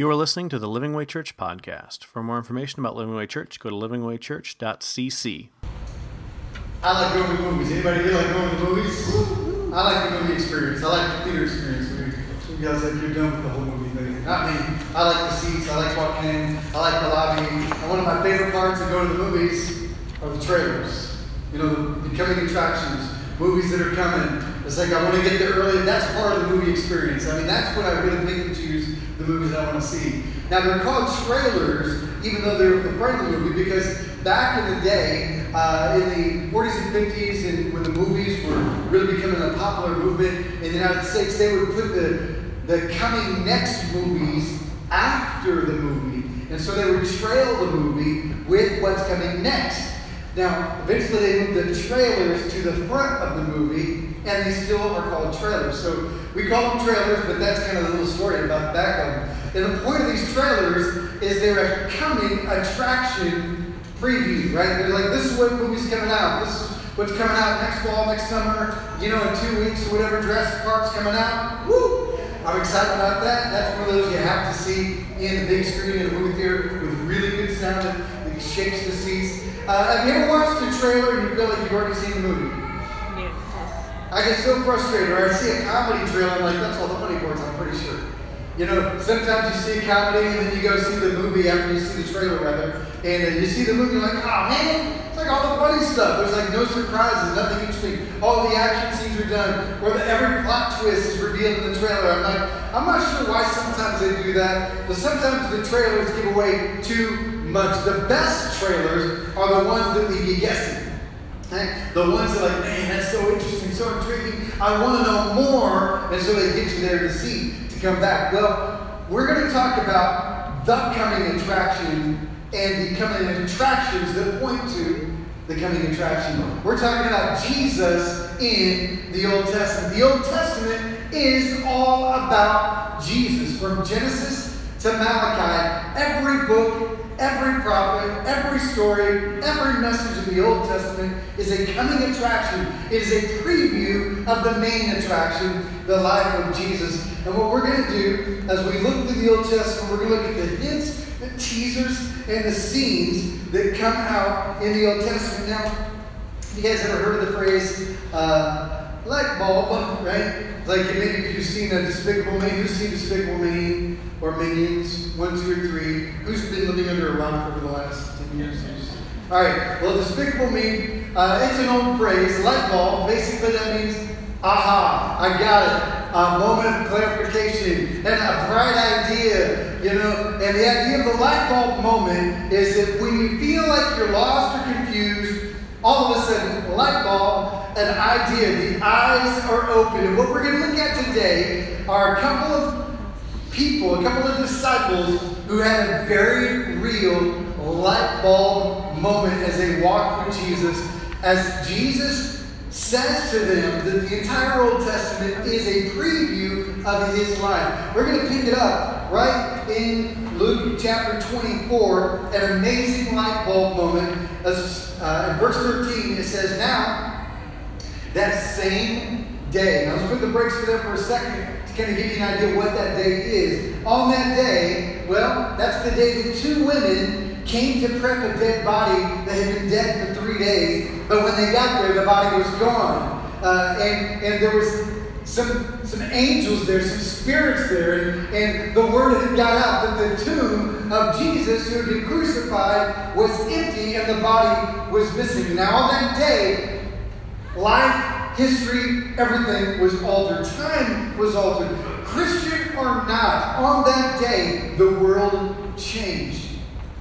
You are listening to the Living Way Church podcast. For more information about Living Way Church, go to livingwaychurch.cc. I like going to movies. Anybody here like going to movies? I like the movie experience. I like the theater experience. You guys like you're done with the whole movie thing. Not me. I like the seats. I like walking in. I like the lobby. And one of my favorite parts of going to the movies are the trailers. You know, the, coming attractions, movies that are coming. It's like I want to get there early. That's part of the movie experience. I mean, that's what I really pick and choose the movies I want to see. Now they're called trailers, even though they're of the movie, because back in the day, uh, in the 40s and 50s, and when the movies were really becoming a popular movement in the United States, they would put the the coming next movies after the movie, and so they would trail the movie with what's coming next. Now, eventually they moved the trailers to the front of the movie, and they still are called trailers. So we call them trailers, but that's kind of the little story about the back of them. And the point of these trailers is they're a coming attraction preview, right? They're like, this is what movie's coming out. This is what's coming out next fall, next summer, you know, in two weeks whatever, Jurassic Park's coming out. Woo! I'm excited about that. That's one of those you have to see in the big screen in a movie theater with really good sound that shakes the seats. Uh, have you ever watched a trailer and you feel like you've already seen the movie? I get so frustrated, or I see a comedy trailer, I'm like, that's all the funny parts, I'm pretty sure. You know, sometimes you see a comedy and then you go see the movie after you see the trailer, rather, and uh, you see the movie, you're like, oh man, it's like all the funny stuff. There's like no surprises, nothing interesting. All the action scenes are done, or the, every plot twist is revealed in the trailer. I'm like, I'm not sure why sometimes they do that, but sometimes the trailers give away too much. The best trailers are the ones that leave you guessing. Okay? The ones that are like, man, that's so interesting, so intriguing. I want to know more. And so they get you there to see, to come back. Well, we're going to talk about the coming attraction and the coming attractions that point to the coming attraction. We're talking about Jesus in the Old Testament. The Old Testament is all about Jesus. From Genesis to Malachi, every book Every prophet, every story, every message in the Old Testament is a coming attraction. It is a preview of the main attraction, the life of Jesus. And what we're going to do as we look through the Old Testament, we're going to look at the hints, the teasers, and the scenes that come out in the Old Testament. Now, you guys ever heard of the phrase uh, light bulb, right? Like maybe if you've seen a Despicable Me, who's seen Despicable Me or Minions, one, two, or three? Who's been living under a rock over the last 10 years? All right, well, Despicable Me, uh, it's an old phrase, light bulb. Basically, that means, aha, I got it. A moment of clarification and a bright idea, you know. And the idea of the light bulb moment is that when you feel like you're lost or confused, all of a sudden, light bulb, an idea, the eyes are open. And what we're going to look at today are a couple of people, a couple of disciples who had a very real light bulb moment as they walked with Jesus, as Jesus says to them that the entire Old Testament is a preview of his life. We're going to pick it up right in Luke chapter 24, an amazing light bulb moment. Uh, in verse 13, it says, Now, that same day, now let's put the brakes for that for a second to kind of give you an idea what that day is. On that day, well, that's the day that two women came to prep a dead body that had been dead for three days, but when they got there, the body was gone. Uh, and, and there was some, some angels there, some spirits there, and, and the word had got out that the tomb of Jesus, who had been crucified, was empty and the body was missing. Now, on that day, life, history, everything was altered. Time was altered. Christian or not, on that day, the world changed.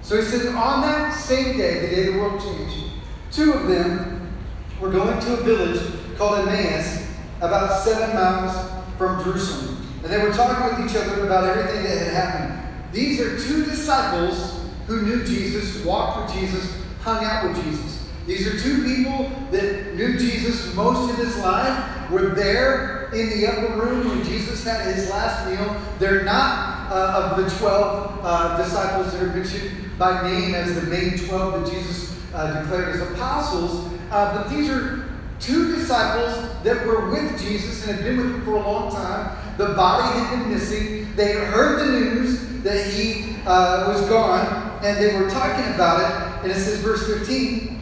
So he says, on that same day, the day the world changed, two of them were going to a village called Emmaus, about seven miles from Jerusalem. And they were talking with each other about everything that had happened. These are two disciples who knew Jesus, walked with Jesus, hung out with Jesus. These are two people that knew Jesus most of his life, were there in the upper room when Jesus had his last meal. They're not uh, of the 12 uh, disciples that are mentioned by name as the main 12 that Jesus uh, declared as apostles, uh, but these are two disciples that were with Jesus and had been with him for a long time. The body had been missing. They had heard the news that he uh, was gone, and they were talking about it. And it says, verse 15,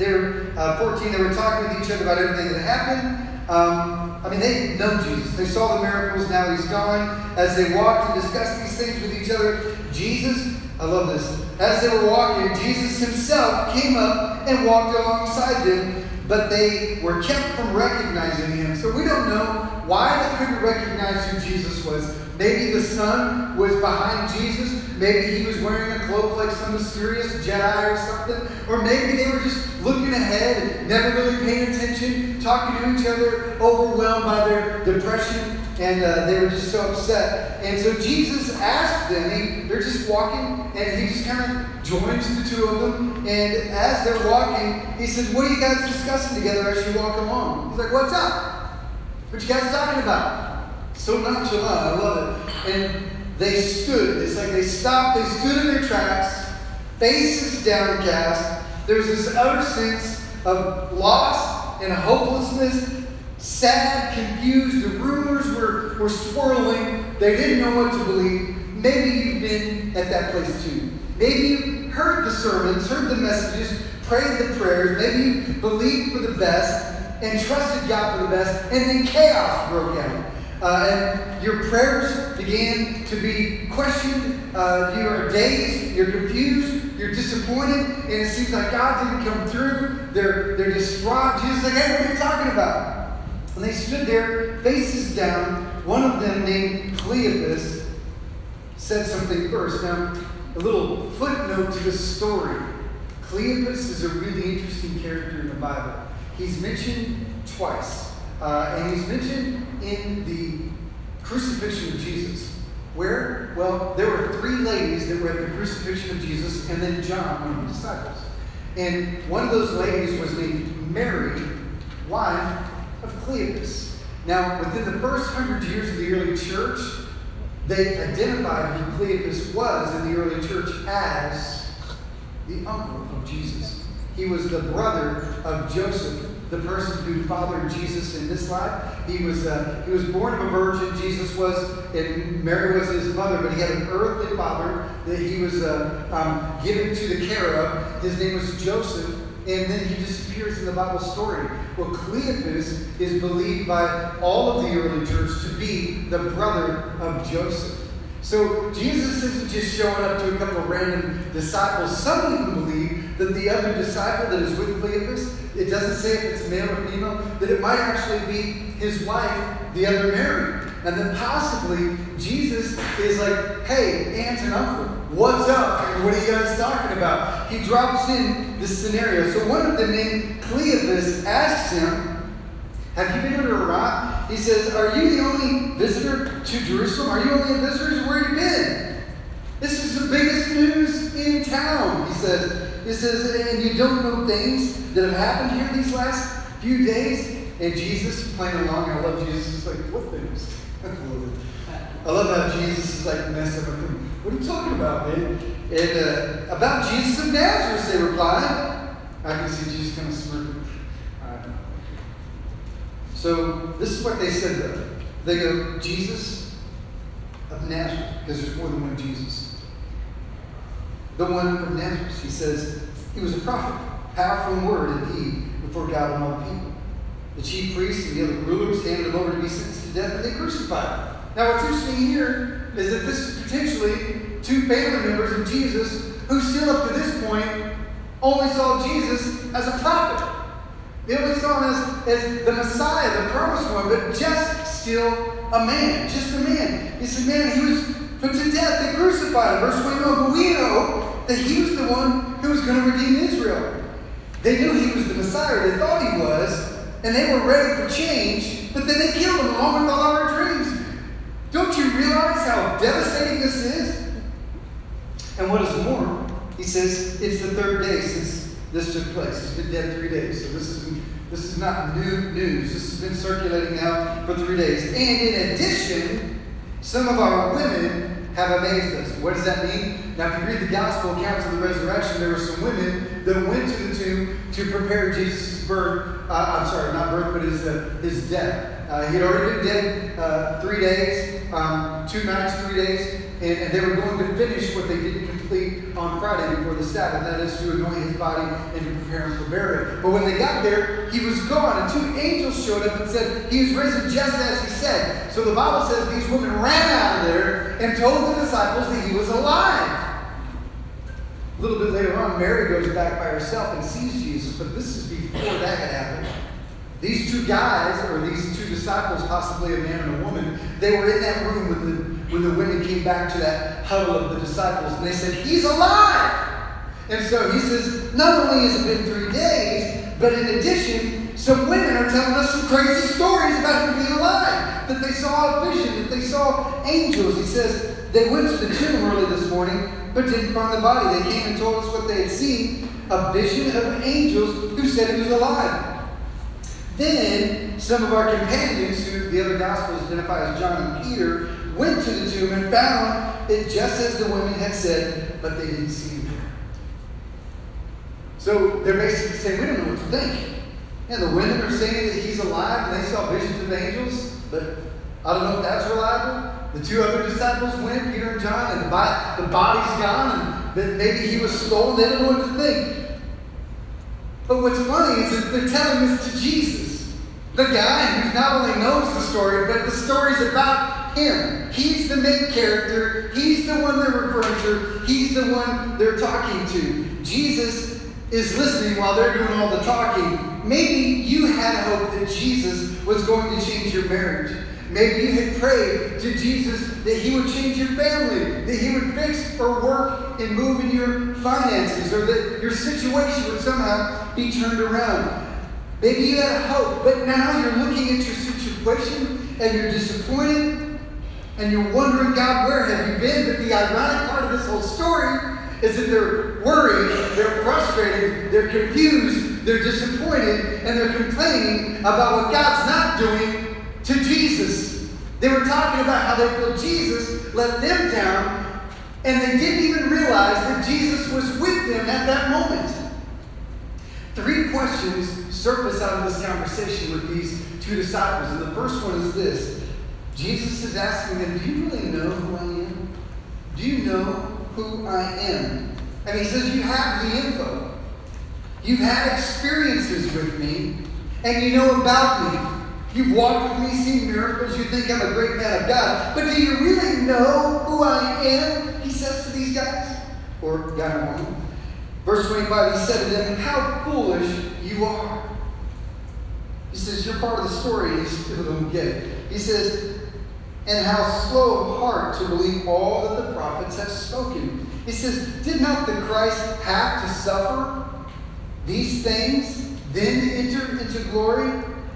they're uh, 14, they were talking with each other about everything that happened. Um, I mean, they know Jesus. They saw the miracles. Now he's gone. As they walked and discussed these things with each other, Jesus, I love this. As they were walking, Jesus himself came up and walked alongside them, but they were kept from recognizing him. So we don't know why they couldn't recognize who Jesus was. Maybe the sun was behind Jesus. Maybe he was wearing a cloak like some mysterious Jedi or something. Or maybe they were just looking ahead never really paying attention, talking to each other, overwhelmed by their depression, and uh, they were just so upset. And so Jesus asked them, he, they're just walking, and he just kind of joins the two of them. And as they're walking, he says, What are you guys discussing together as you walk along? He's like, What's up? What you guys talking about? So nonchalant, I love it. And they stood. It's like they stopped, they stood in their tracks, faces downcast. There's this utter sense of loss and hopelessness, sad, confused. The rumors were, were swirling. They didn't know what to believe. Maybe you've been at that place too. Maybe you've heard the sermons, heard the messages, prayed the prayers. Maybe you believed for the best and trusted God for the best, and then chaos broke out. Uh, and your prayers began to be questioned. Uh, you are dazed, you're confused, you're disappointed, and it seems like God didn't come through. They're, they're distraught. Jesus like, hey, what are you talking about? And they stood there, faces down. One of them, named Cleopas, said something first. Now, a little footnote to this story. Cleopas is a really interesting character in the Bible. He's mentioned twice. Uh, and he's mentioned in the crucifixion of Jesus. Where? Well, there were three ladies that were at the crucifixion of Jesus, and then John, one of the disciples. And one of those ladies was named Mary, wife of Cleopas. Now, within the first hundred years of the early church, they identified who Cleopas was in the early church as the uncle of Jesus. He was the brother of Joseph, the person who fathered Jesus in this life. He was uh, he was born of a virgin. Jesus was, and Mary was his mother, but he had an earthly father that he was uh, um, given to the care of. His name was Joseph, and then he disappears in the Bible story. Well, Cleopas is believed by all of the early church to be the brother of Joseph. So Jesus isn't just showing up to a couple of random disciples. Some even believe that the other disciple that is with Cleopas it doesn't say if it's male or female, that it might actually be his wife, the other Mary. And then possibly Jesus is like, hey, aunt and uncle, what's up? What are you guys talking about? He drops in this scenario. So one of them named Cleopas asks him, have you been a rock? He says, Are you the only visitor to Jerusalem? Are you the only a visitor? Where have you been? This is the biggest news in town, he says. He says, and you don't know things that have happened here these last few days? And Jesus playing along, I love Jesus. He's like, what things? I love how Jesus is like messing with him. What are you talking about, man? And uh, about Jesus of Nazareth, they replied. I can see Jesus kind of smirking. So this is what they said though. They go, Jesus of Nazareth, because there's more than one Jesus the one from Nazareth. He says he was a prophet, powerful in word and deed before God and all the people. The chief priests and the other rulers handed him over to be sentenced to death, and they crucified him. Now, what's interesting here is that this is potentially two family members of Jesus who, still up to this point, only saw Jesus as a prophet. They only saw him as, as the Messiah, the promised one, but just still a man, just a man. He said, man, he was put to death. They crucified him. Verse 21, but we know that he was the one who was going to redeem Israel. They knew he was the Messiah. They thought he was, and they were ready for change, but then they killed him along with all our dreams. Don't you realize how devastating this is? And what is more, he says it's the third day since this took place. He's been dead three days, so this is this is not new news. This has been circulating now for three days. And in addition, some of our women have amazed us. What does that mean? Now, if you read the gospel accounts of the resurrection, there were some women that went to the tomb to prepare Jesus' birth. Uh, I'm sorry, not birth, but his, uh, his death. Uh, he had already been dead uh, three days, um, two nights, three days. And, and they were going to finish what they didn't complete on Friday before the Sabbath, that is to anoint his body and to prepare him for burial. But when they got there, he was gone, and two angels showed up and said, He was risen just as he said. So the Bible says these women ran out of there and told the disciples that he was alive. A little bit later on, Mary goes back by herself and sees Jesus, but this is before that had happened. These two guys, or these two disciples, possibly a man and a woman, they were in that room with the, when the women came back to that huddle of the disciples, and they said, He's alive! And so he says, Not only has it been three days, but in addition, some women are telling us some crazy stories about him being alive. That they saw a vision, that they saw angels. He says, They went to the tomb early this morning, but didn't find the body. They came and told us what they had seen a vision of angels who said he was alive. Then some of our companions, who the other Gospels identify as John and Peter, went to the tomb and found it just as the women had said, but they didn't see him. So they're basically saying, we don't know what to think. And the women are saying that he's alive and they saw visions of angels, but I don't know if that's reliable. The two other disciples went, Peter and John, and the, body, the body's gone, and that maybe he was stolen. They don't know what to think. But what's funny is that they're telling this to Jesus, the guy who not only knows the story, but the story's about him. He's the main character. He's the one they're referring to. He's the one they're talking to. Jesus is listening while they're doing all the talking. Maybe you had hope that Jesus was going to change your marriage. Maybe you had prayed to Jesus that He would change your family, that He would fix or work and move in your finances, or that your situation would somehow be turned around. Maybe you had hope, but now you're looking at your situation and you're disappointed and you're wondering, God, where have you been? But the ironic part of this whole story is that they're worried, they're frustrated, they're confused, they're disappointed, and they're complaining about what God's not doing to Jesus. They were talking about how they feel Jesus let them down, and they didn't even realize that Jesus was with them at that moment. Three questions surface out of this conversation with these two disciples, and the first one is this Jesus is asking them, Do you really know who I am? Do you know who I am? And he says, You have the info. You've had experiences with me, and you know about me. You've walked with me, seen miracles, you think I'm a great man of God. But do you really know who I am? He says to these guys, or guy woman. Verse 25, he said to them, How foolish you are. He says, You're part of the story. He's don't get it. He says, And how slow of heart to believe all that the prophets have spoken. He says, Did not the Christ have to suffer these things, then enter into glory?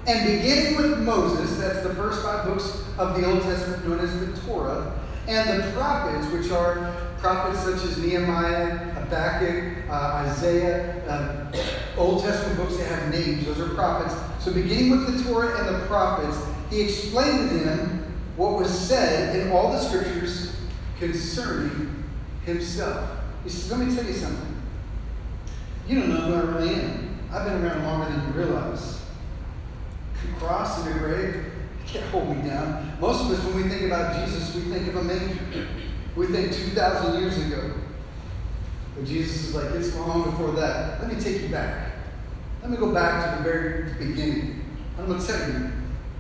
And beginning with Moses, that's the first five books of the Old Testament known as the Torah, and the prophets, which are prophets such as Nehemiah, Habakkuk, uh, Isaiah, uh, Old Testament books that have names, those are prophets. So beginning with the Torah and the prophets, he explained to them what was said in all the scriptures concerning himself. He says, Let me tell you something. You don't know who I really am. I've been around longer than you realize cross and the grave can't hold me down. Most of us, when we think about Jesus, we think of a manger. We think 2,000 years ago. But Jesus is like, it's long before that. Let me take you back. Let me go back to the very beginning. I'm going to tell you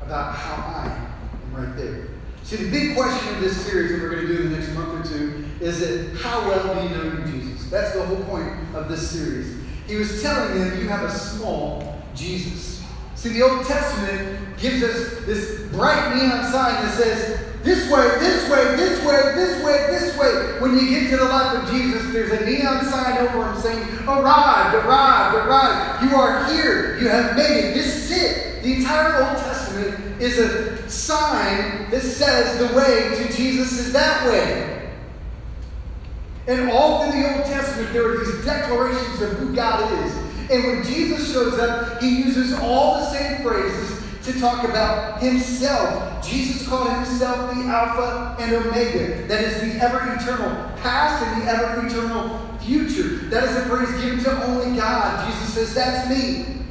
about how I right there. See, the big question of this series that we're going to do in the next month or two is that how well do you know Jesus? That's the whole point of this series. He was telling them you have a small Jesus. See, the Old Testament gives us this bright neon sign that says, this way, this way, this way, this way, this way. When you get to the life of Jesus, there's a neon sign over him saying, Arrived, arrived, arrived. You are here. You have made it. This is it. The entire Old Testament is a sign that says the way to Jesus is that way. And all through the Old Testament, there are these declarations of who God is. And when Jesus shows up, he uses all the same phrases to talk about himself. Jesus called himself the Alpha and Omega. That is the ever eternal past and the ever eternal future. That is a phrase given to only God. Jesus says, That's me.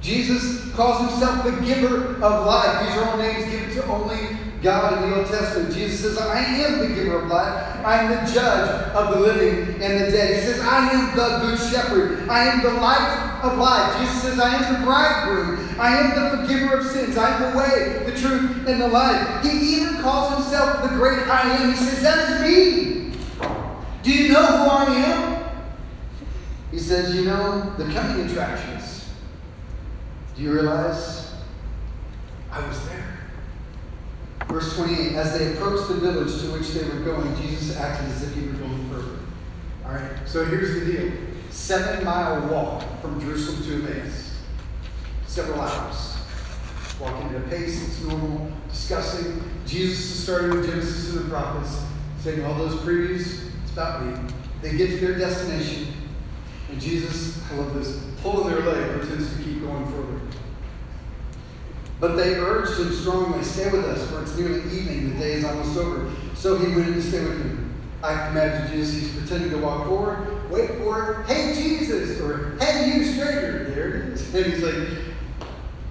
Jesus calls himself the giver of life. These are all names given to only God in the Old Testament. Jesus says, I am the giver of life. I am the judge of the living and the dead. He says, I am the good shepherd. I am the light of life. Jesus says, I am the bridegroom. I am the forgiver of sins. I am the way, the truth, and the life. He even calls himself the great I am. He says, That is me. Do you know who I am? He says, You know the coming attractions. Do you realize I was there? Verse 28 As they approached the village to which they were going, Jesus acted as if he were going further. All right, so here's the deal seven mile walk from Jerusalem to Emmaus, several hours. Walking at a pace that's normal, discussing. Jesus is starting with Genesis and the prophets, saying all those previews, it's about me. They get to their destination, and Jesus, I love this, pulling their leg, pretends to keep going further. But they urged him strongly, Stay with us, for it's nearly evening, the day is almost over. So he went in to stay with them. I can imagine Jesus, he's pretending to walk forward, wait for it, hey Jesus, or hey you stranger, there it is. And he's like,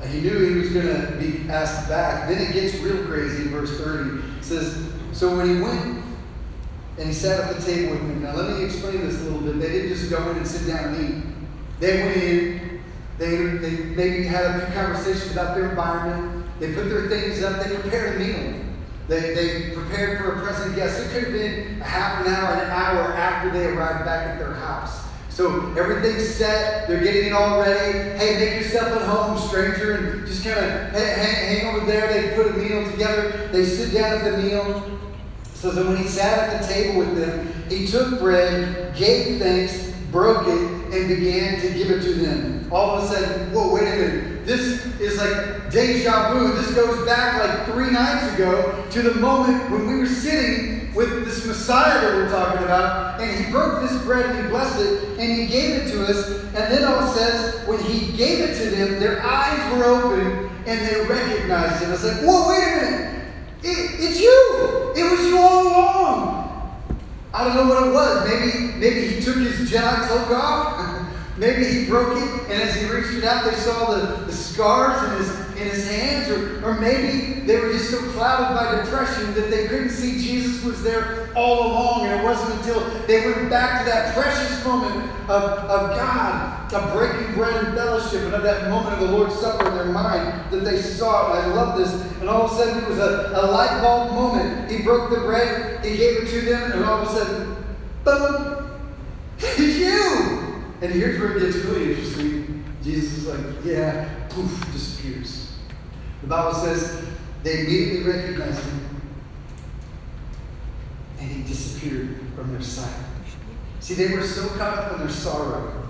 he knew he was going to be asked back. Then it gets real crazy in verse 30. It says, So when he went and he sat at the table with them. Now let me explain this a little bit. They didn't just go in and sit down and eat. They went in, they, they maybe had a few conversations about their environment. They put their things up, they prepared a meal. They, they prepared for a present guest. It could have been a half an hour, an hour after they arrived back at their house. So everything's set. They're getting it all ready. Hey, make yourself at home, stranger, and just kind of hang, hang over there. They put a meal together. They sit down at the meal. So that when he sat at the table with them, he took bread, gave thanks, broke it, and began to give it to them. All of a sudden, whoa, wait a minute. This is like deja vu. This goes back like three nights ago to the moment when we were sitting with this Messiah that we're talking about, and he broke this bread and he blessed it and he gave it to us. And then all it says, when he gave it to them, their eyes were open and they recognized him. It's like, whoa, wait a minute. It, it's you. It was you all along. I don't know what it was. Maybe, maybe he took his Jedi cloak off. Maybe he broke it, and as he reached it out, they saw the, the scars in his, in his hands. Or, or maybe they were just so clouded by depression that they couldn't see Jesus was there all along. And it wasn't until they went back to that precious moment of, of God, of breaking bread and fellowship, and of that moment of the Lord's Supper in their mind that they saw it. I love this. And all of a sudden, it was a, a light bulb moment. He broke the bread, he gave it to them, and all of a sudden, boom, it's you. And here's where it gets really interesting. Jesus is like, yeah, poof, disappears. The Bible says they immediately recognized him and he disappeared from their sight. See, they were so caught up in their sorrow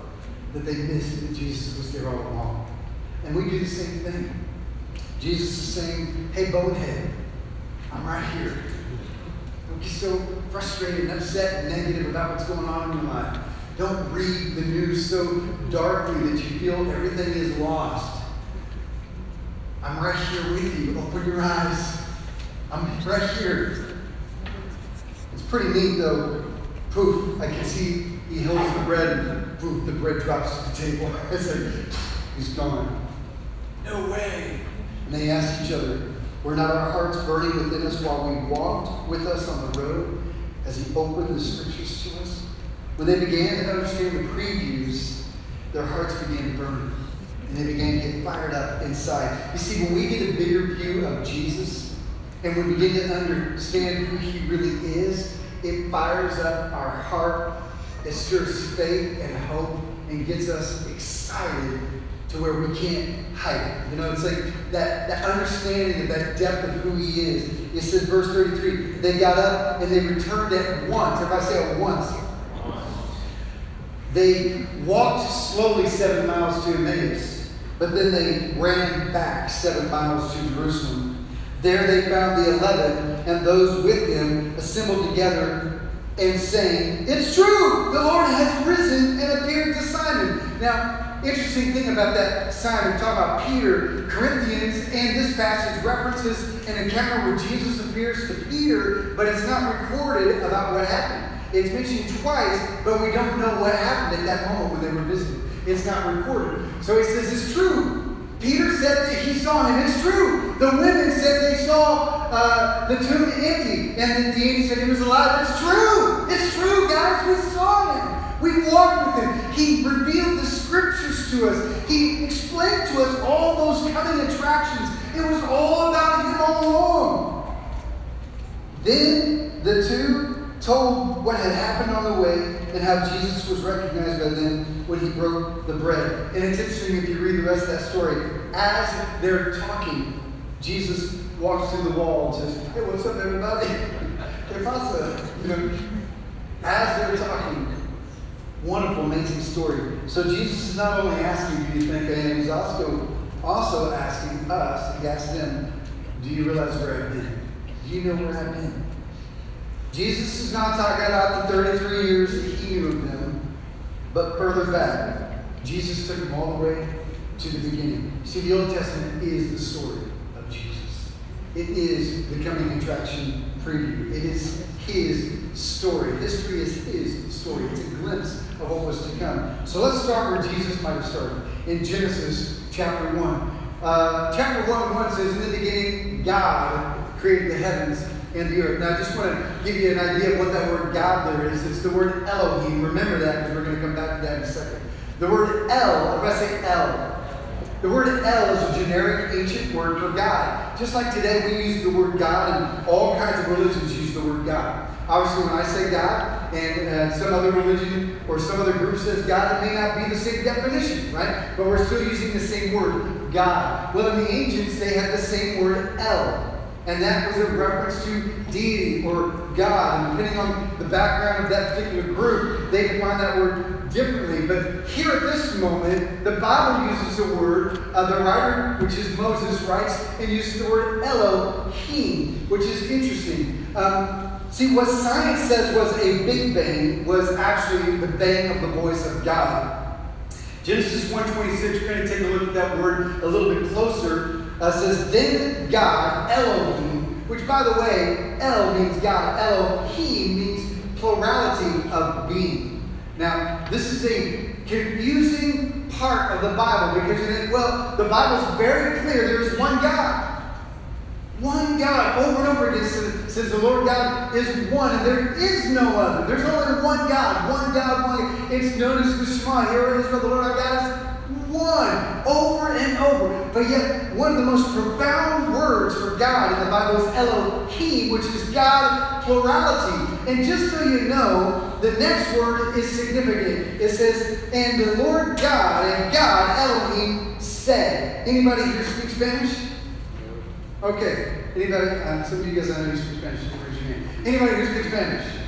that they missed that Jesus was there all along. And we do the same thing. Jesus is saying, hey, bonehead, I'm right here. Don't get so frustrated and upset and negative about what's going on in your life. Don't read the news so darkly that you feel everything is lost. I'm right here with you. Open your eyes. I'm right here. It's pretty neat though. Poof, I can see he holds the bread and poof, the bread drops to the table. It's like, he's gone. No way. And they ask each other, were not our hearts burning within us while we walked with us on the road as he opened the scriptures to us? When they began to understand the previews, their hearts began to burn. And they began to get fired up inside. You see, when we get a bigger view of Jesus and we begin to understand who he really is, it fires up our heart, it stirs faith and hope, and gets us excited to where we can't hide it. You know, it's like that, that understanding of that depth of who he is. It says, verse 33, they got up and they returned at once. If I say at once, they walked slowly seven miles to Emmaus, but then they ran back seven miles to Jerusalem. There they found the eleven and those with them assembled together and saying, It's true, the Lord has risen and appeared to Simon. Now, interesting thing about that Simon, talk about Peter, Corinthians, and this passage references an encounter where Jesus appears to Peter, but it's not recorded about what happened. It's mentioned twice, but we don't know what happened at that moment when they were visiting. It's not recorded. So he says, It's true. Peter said that he saw him. It's true. The women said they saw uh, the tomb empty, and the angel said he was alive. It's true. It's true, guys. We saw him. We walked with him. He revealed the scriptures to us. He explained to us all those coming attractions. It was all about him all along. Then the two told what had happened on the way and how Jesus was recognized by them when he broke the bread. And it's interesting if you read the rest of that story. As they're talking, Jesus walks through the wall and says, Hey, what's up, everybody? ¿Qué pasa? You know, as they're talking, wonderful, amazing story. So Jesus is not only asking, Do you think I am? He's also, also asking us, he asked them, Do you realize where I've been? Do you know where I've been? Jesus is not talking about the 33 years that he knew them, but further back. Jesus took them all the way to the beginning. See, the Old Testament is the story of Jesus. It is the coming attraction preview. It is his story. History is his story. It's a glimpse of what was to come. So let's start where Jesus might have started in Genesis chapter 1. Uh, chapter 1 1 says, In the beginning, God created the heavens and the earth. Now, I just want to give you an idea of what that word God there is. It's the word Elohim. Remember that because we're going to come back to that in a second. The word El, if I say El, the word El is a generic ancient word for God. Just like today we use the word God and all kinds of religions use the word God. Obviously, when I say God and uh, some other religion or some other group says God, it may not be the same definition, right? But we're still using the same word, God. Well, in the ancients, they had the same word El. And that was a reference to deity or God. And depending on the background of that particular group, they define that word differently. But here at this moment, the Bible uses the word, uh, the writer, which is Moses, writes and uses the word Elohim, which is interesting. Um, see, what science says was a big bang was actually the bang of the voice of God. Genesis 1.26, we're going to take a look at that word a little bit closer uh, says, Then God, Elohim, which by the way, El means God, Elohim means plurality of being. Now, this is a confusing part of the Bible because, it, well, the Bible is very clear there is one God. One God over and over again says, the Lord God is one, and there is no other. There's only one God, one God, one. It's known as the Shema. Hear Israel, the Lord our God is one over and over. But yet, one of the most profound words for God in the Bible is Elohim, which is God plurality. And just so you know, the next word is significant. It says, and the Lord God and God Elohim said. Anybody here speak Spanish? Okay. Anybody? Um, some of you guys I know you speak Spanish. Anybody who speaks Spanish?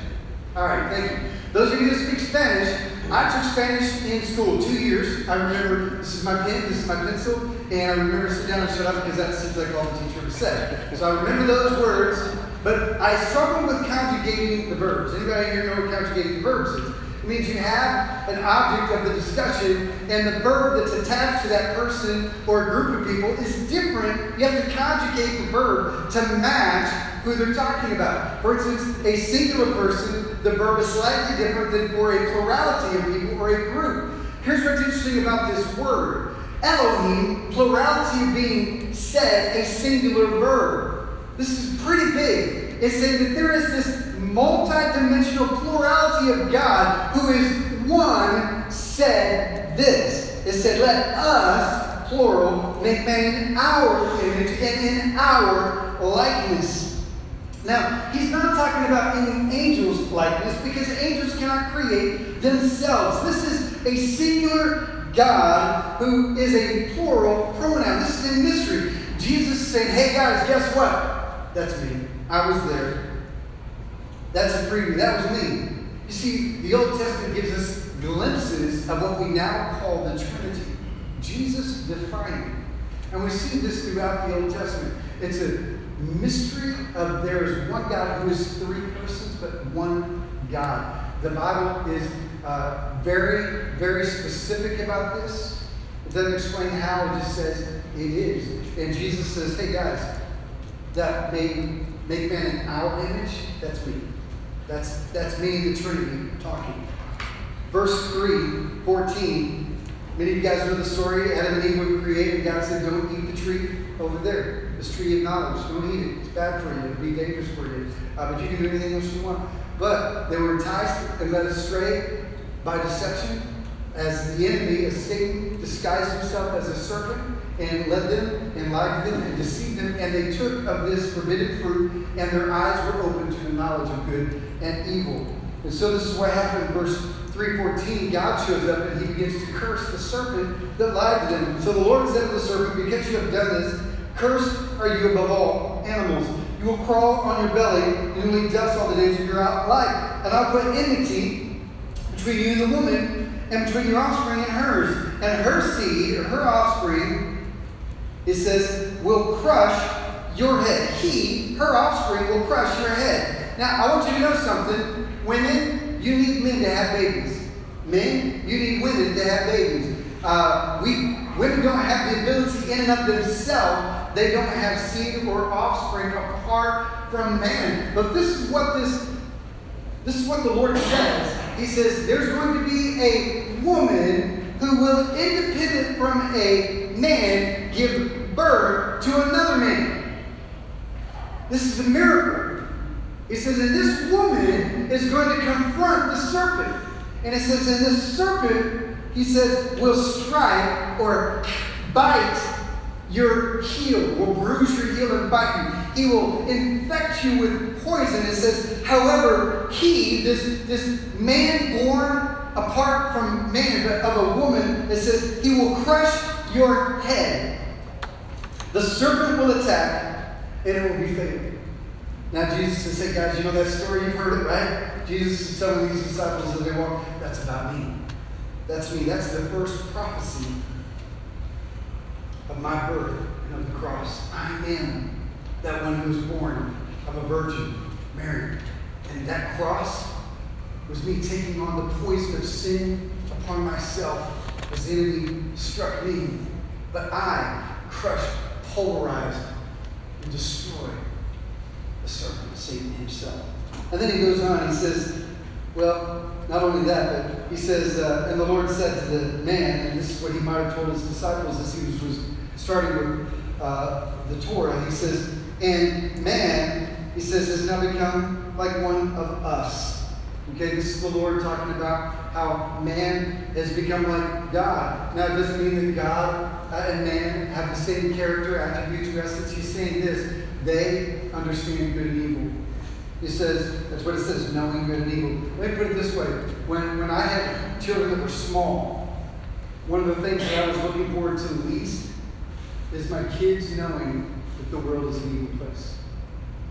All right, thank you. Those of you that speak Spanish, I took Spanish in school two years. I remember this is my pen, this is my pencil, and I remember sit down and shut up because that seems like all the teacher would say. So I remember those words, but I struggled with conjugating the verbs. Anybody here know what conjugating the verbs is? It means you have an object of the discussion, and the verb that's attached to that person or group of people is different. You have to conjugate the verb to match who they're talking about. For instance, a singular person, the verb is slightly different than for a plurality of people or a group. Here's what's interesting about this word Elohim, plurality being said, a singular verb. This is pretty big. It's saying that there is this multi-dimensional plurality of God who is one said this. It said, let us, plural, make man in our image and in our likeness. Now, he's not talking about any angels' likeness because angels cannot create themselves. This is a singular God who is a plural pronoun. This is a mystery. Jesus is saying, hey guys, guess what? That's me. I was there. That's a preview. That was me. You see, the Old Testament gives us glimpses of what we now call the Trinity. Jesus defining. And we see this throughout the Old Testament. It's a mystery of there is one God who is three persons, but one God. The Bible is uh, very, very specific about this. It doesn't explain how, it just says it is. And Jesus says, hey guys, that made make man in our image, that's me. That's that's me, the Trinity, talking. Verse 3, 14 Many of you guys know the story. Adam and Eve were created. God said, Don't eat the tree over there. This tree of knowledge. Don't eat it. It's bad for you. It'll be dangerous for you. Uh, but you can do anything else you want. But they were enticed and led astray by deception as the enemy, as Satan, disguised himself as a serpent and led them and lied to them and deceived them. And they took of this forbidden fruit, and their eyes were opened to the knowledge of good and evil. And so this is what happened in verse 3.14. God shows up and he begins to curse the serpent that lied to them. So the Lord said to the serpent, Because you have done this, cursed are you above all animals. You will crawl on your belly and you will eat dust all the days of your life. And I'll put enmity between you and the woman, and between your offspring and hers. And her seed, or her offspring, it says, will crush your head. He, her offspring, will crush your head. Now, I want you to know something. Women, you need men to have babies. Men, you need women to have babies. Uh, we women don't have the ability in and of themselves. They don't have seed or offspring apart from man. But this is what this this is what the Lord says. He says there's going to be a woman who will, independent from a man, give birth to another man. This is a miracle. He says, and this woman is going to confront the serpent. And it says, and this serpent, he says, will strike or bite your heel, will bruise your heel and bite you. He will infect you with poison. It says, however, he, this, this man born apart from man, but of a woman, it says, he will crush your head. The serpent will attack, and it will be fatal. Now, Jesus is saying, guys, you know that story? You've heard it, right? Jesus is telling these disciples as they walk, that's about me. That's me. That's the first prophecy of my birth and of the cross. I am that one who was born of a virgin, Mary. And that cross was me taking on the poison of sin upon myself as the enemy struck me. But I crushed, pulverized, and destroyed the serpent, Satan himself. And then he goes on, he says, well, not only that, but he says, uh, and the Lord said to the man, and this is what he might have told his disciples as he was, was starting with uh, the Torah. He says, and man, he says, has now become like one of us. Okay, this is the Lord talking about how man has become like God. Now, it doesn't mean that God uh, and man have the same character, attributes, or essence. He's saying this they understand good and evil. He says, that's what it says, knowing good and evil. Let me put it this way. When, when I had children that were small, one of the things that I was looking forward to least is my kids knowing that the world is an evil place.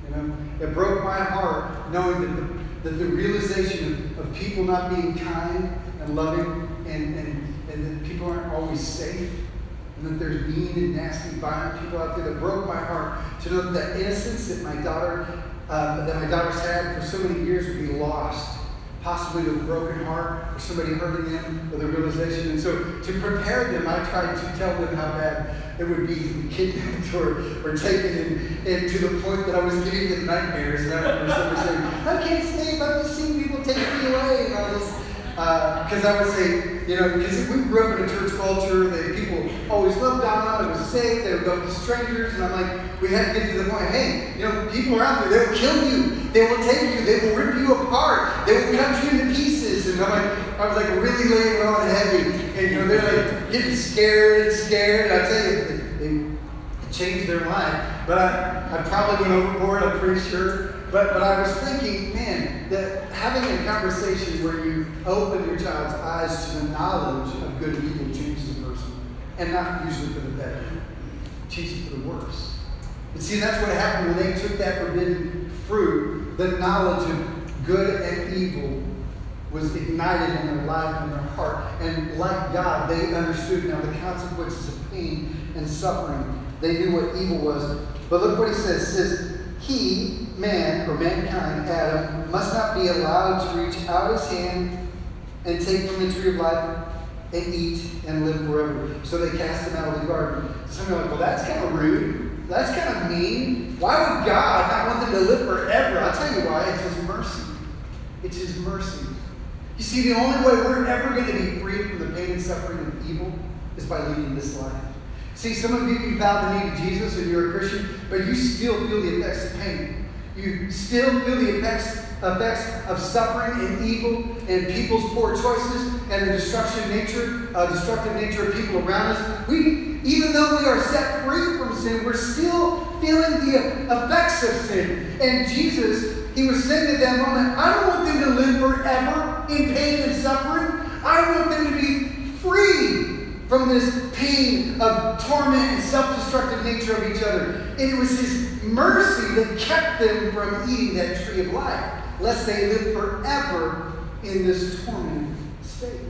You know, it broke my heart knowing that the, that the realization of, of people not being kind and loving and, and, and that people aren't always safe and that there's mean and nasty, violent people out there that broke my heart to know that that innocence that my daughter uh, that my daughters had for so many years would be lost possibly with a broken heart or somebody hurting them with a realization. And so to prepare them, I tried to tell them how bad it would be kidnapped or, or taken and, and to the point that I was giving them nightmares. And I remember somebody saying, I can't sleep, I've just seen people take me away and. Because uh, I would say, you know, because we grew up in a church culture that people always loved God, it was safe, they would go to strangers, and I'm like, we had to get to the point, hey, you know, people are out there, they will kill you, they will take you, they will rip you apart, they will cut you into pieces. And I'm like, I was like really laying on heavy, and you know, they're like getting scared and scared. I tell you, they, they changed their mind. But I, I probably went overboard, I'm pretty sure. But, but I was thinking, man, that having a conversation where you open your child's eyes to the knowledge of good and evil changes a person, and not usually for the better, changes for the worse. And see, that's what happened when they took that forbidden fruit. The knowledge of good and evil was ignited in their life and their heart. And like God, they understood now the consequences of pain and suffering. They knew what evil was. But look what he says. He says, He, man, or mankind, Adam, must not be allowed to reach out his hand and take from the tree of life and eat and live forever. So they cast him out of the garden. Some are like, well, that's kind of rude. That's kind of mean. Why would God not want them to live forever? I'll tell you why. It's mercy. It's His mercy. You see, the only way we're ever going to be free from the pain and suffering of evil is by leading this life. See, some of you, you bow the knee to Jesus and you're a Christian, but you still feel the effects of pain. You still feel the effects, effects of suffering and evil and people's poor choices and the destruction nature, uh, destructive nature of people around us. We, even though we are set free from sin, we're still feeling the effects of sin. And Jesus, he was saying that moment, I don't want them to live forever in pain and suffering. I want them to be free from this pain of torment and self destructive nature of each other. And it was His mercy that kept them from eating that tree of life, lest they live forever in this torment state.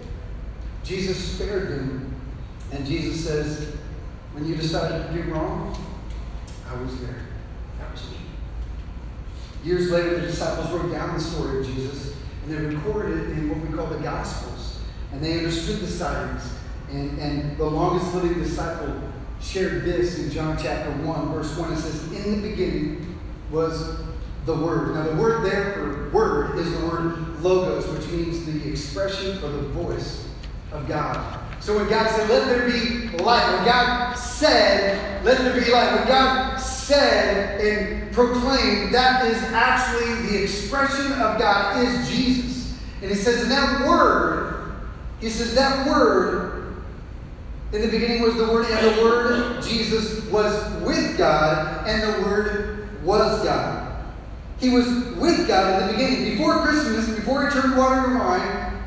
Jesus spared them. And Jesus says, When you decided to do wrong, I was there. That was me. Years later, the disciples wrote down the story of Jesus and they recorded it in what we call the Gospels. And they understood the signs and, and the longest living disciple shared this in John chapter 1, verse 1. It says, In the beginning was the Word. Now, the word there for word is the word logos, which means the expression or the voice of God. So when God said, Let there be light, when God said, Let there be light, when God said and proclaimed, that is actually the expression of God, is Jesus. And he says, in that word, he says, that word in the beginning was the Word, and the Word, Jesus, was with God, and the Word was God. He was with God in the beginning. Before Christmas, before He turned water into wine,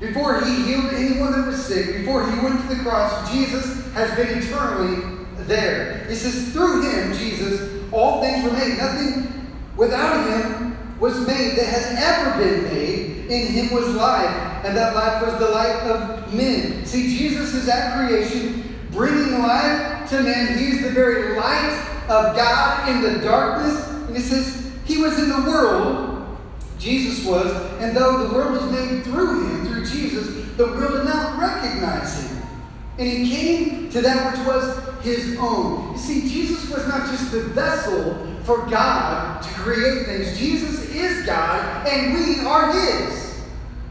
before He healed anyone that was sick, before He went to the cross, Jesus has been eternally there. He says, through Him, Jesus, all things were made. Nothing without Him was made that has ever been made. In Him was life and that life was the light of men. See, Jesus is at creation, bringing life to men. He's the very light of God in the darkness. And he says, He was in the world, Jesus was, and though the world was made through Him, through Jesus, the world did not recognize Him. And He came to that which was His own. You see, Jesus was not just the vessel for God to create things, Jesus is God, and we are His.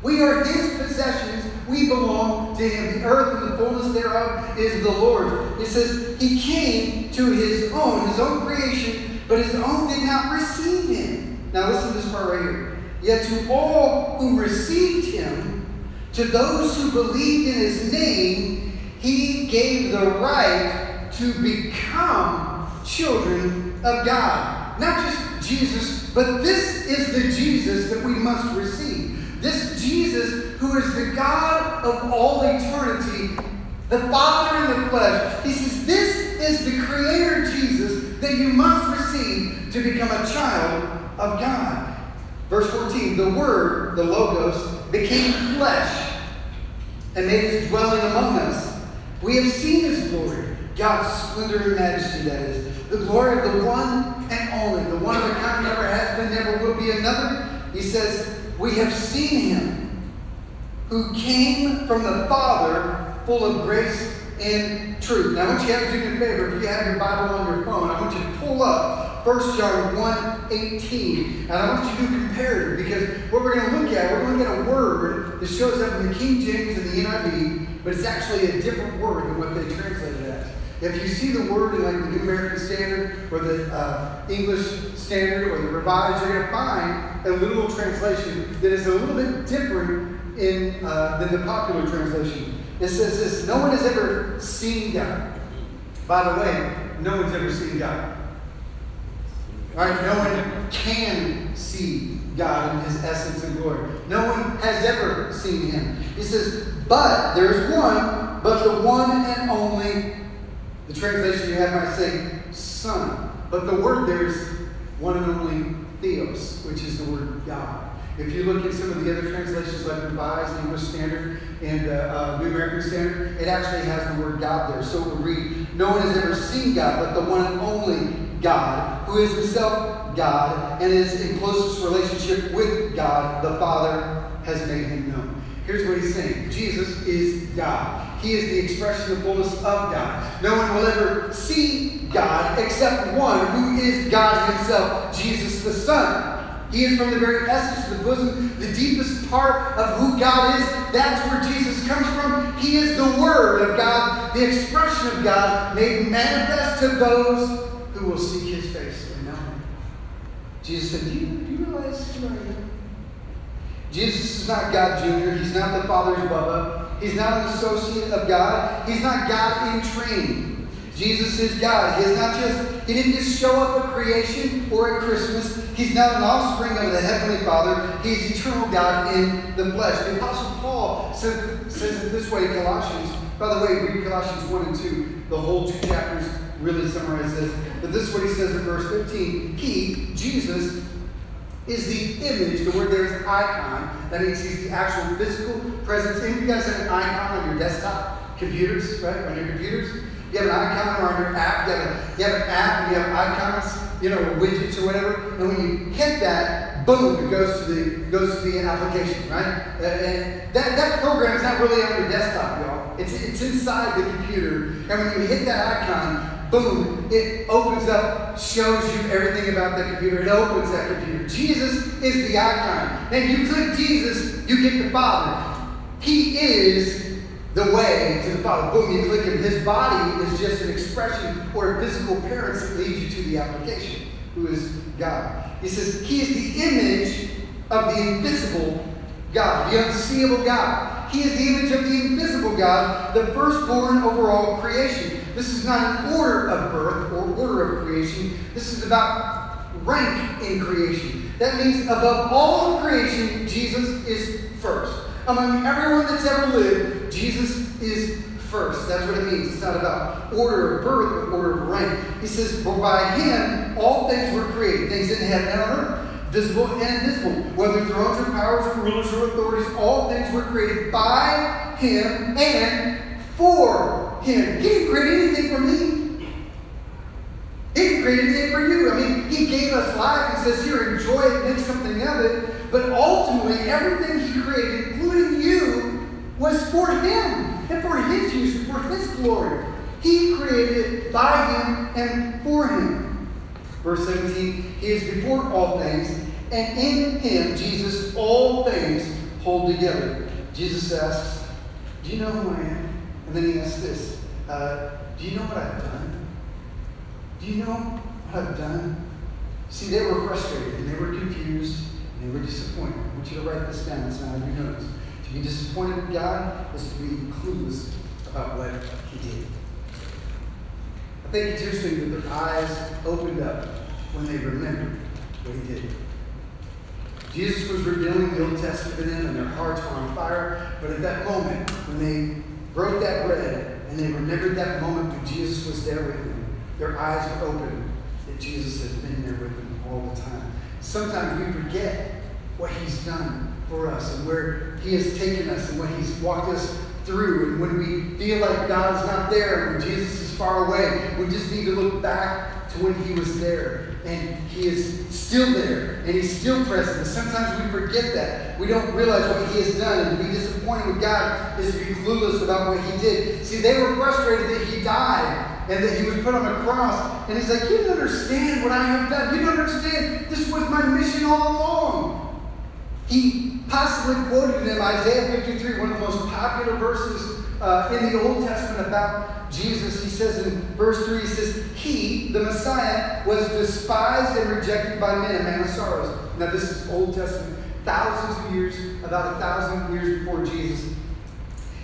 We are his possessions. We belong to him. The earth and the fullness thereof is the Lord. It says he came to his own, his own creation, but his own did not receive him. Now listen to this part right here. Yet to all who received him, to those who believed in his name, he gave the right to become children of God. Not just Jesus, but this is the Jesus that we must receive. This Jesus, who is the God of all eternity, the Father in the flesh, he says, This is the Creator Jesus that you must receive to become a child of God. Verse 14 The Word, the Logos, became flesh and made his dwelling among us. We have seen his glory, God's splendor and majesty, that is. The glory of the one and only, the one of a kind never has been, never will be another. He says, we have seen him who came from the Father full of grace and truth. Now, I want you to do me a favor. If you have your Bible on your phone, I want you to pull up 1 John 1 18. And I want you to do comparative because what we're going to look at, we're going to get a word that shows up in the King James and the NIV, but it's actually a different word than what they translated as. If you see the word in like the New American Standard or the uh, English Standard or the Revised, you're going to find a literal translation that is a little bit different in, uh, than the popular translation. It says this No one has ever seen God. By the way, no one's ever seen God. All right, no one can see God in his essence and glory. No one has ever seen him. He says, but there's one, but the one and only the translation you have might say son, but the word there is one and only theos, which is the word God. If you look at some of the other translations like the Revised English Standard and uh, uh, American Standard, it actually has the word God there. So would read, No one has ever seen God, but the one and only God, who is himself God and is in closest relationship with God, the Father, has made him known. Here's what he's saying Jesus is God. He is the expression of fullness of God. No one will ever see God except one who is God Himself, Jesus the Son. He is from the very essence of the bosom, the deepest part of who God is. That's where Jesus comes from. He is the Word of God, the expression of God made manifest to those who will seek His face and know Him. Jesus said, Do you, do you realize who I am? Jesus is not God Jr., He's not the Father's Bubba. He's not an associate of God. He's not God in training. Jesus is God. He is not just he didn't just show up at creation or at Christmas. He's not an offspring of the Heavenly Father. He's eternal God in the flesh. The Apostle Paul says, says it this way in Colossians. By the way, read Colossians 1 and 2. The whole two chapters really summarize this. But this is what he says in verse 15. He, Jesus, is the image. The word there is icon. That means he's the actual physical presence. Of you guys have an icon on your desktop computers, right? On your computers? You have an icon or on your app. You have, a, you have an app and you have icons, you know, widgets or whatever. And when you hit that, boom, it goes to the goes to the application, right? And that, that program is not really on your desktop, y'all. It's, it's inside the computer. And when you hit that icon, boom, it opens up, shows you everything about the computer. It opens that computer. Jesus is the icon. And you click Jesus, you get the Father. He is the way to the Father. Boom, you click him. His body is just an expression or a physical appearance that leads you to the application, who is God. He says he is the image of the invisible God, the unseeable God. He is the image of the invisible God, the firstborn over all creation. This is not an order of birth or order of creation. This is about rank in creation. That means above all creation, Jesus is first. Among everyone that's ever lived, Jesus is first. That's what it means. It's not about order of birth, but order of rank. He says, For by him all things were created, things in heaven and on earth, visible and invisible, whether thrones or powers or rulers or authorities, all things were created by him and for him. He didn't create anything for me. He didn't create anything for you. I mean, he gave us life. He says, Here, enjoy it, make something of it. But ultimately, everything he created, including you, was for him and for his use and for his glory. He created by him and for him. Verse 17, he is before all things, and in him, Jesus, all things hold together. Jesus asks, Do you know who I am? And then he asks this uh, Do you know what I've done? Do you know what I've done? See, they were frustrated and they were confused and they were disappointed. I want you to write this down. That's not on your notes. To be disappointed in God is to be clueless about what He did. I think it's interesting that their eyes opened up when they remembered what He did. Jesus was revealing the Old Testament to them, and their hearts were on fire. But at that moment, when they broke that bread and they remembered that moment when Jesus was there with them, their eyes were open that Jesus had been there with them all the time. Sometimes we forget what He's done for us and where He has taken us and what He's walked us through. And when we feel like God's not there, when Jesus is far away, we just need to look back to when He was there. And He is still there and He's still present. And sometimes we forget that. We don't realize what He has done. And to be disappointed with God is to be clueless about what He did. See, they were frustrated that He died and that he was put on a cross. And he's like, You don't understand what I have done. You don't understand. This was my mission all along. He possibly quoted them Isaiah 53, one of the most popular verses uh, in the Old Testament about Jesus. He says in verse 3, he says, He, the Messiah, was despised and rejected by men, a man of sorrows. Now, this is Old Testament, thousands of years, about a thousand years before Jesus.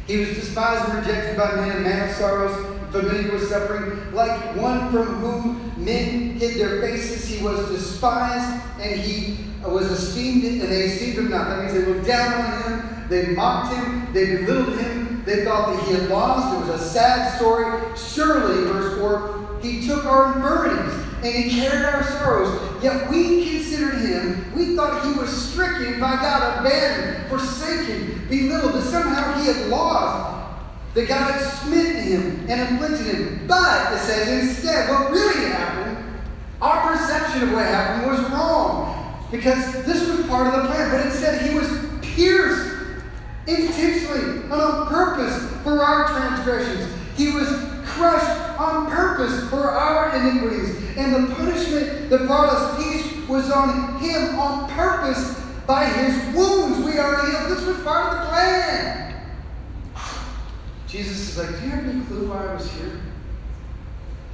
He was despised and rejected by men, a man of sorrows familiar with suffering, like one from whom men hid their faces. He was despised and he was esteemed, and they esteemed him not. That means they looked down on him, they mocked him, they belittled him, they thought that he had lost. It was a sad story. Surely, verse 4, he took our infirmities and he carried our sorrows. Yet we considered him, we thought he was stricken by God, abandoned, forsaken, belittled, that somehow he had lost that God had smitten him and afflicted him. But, it says, instead, what really happened, our perception of what happened was wrong. Because this was part of the plan. But instead, he was pierced intentionally and on purpose for our transgressions. He was crushed on purpose for our iniquities. And the punishment that brought us peace was on him on purpose. By his wounds, we are healed. This was part of the plan. Jesus is like, Do you have any clue why I was here?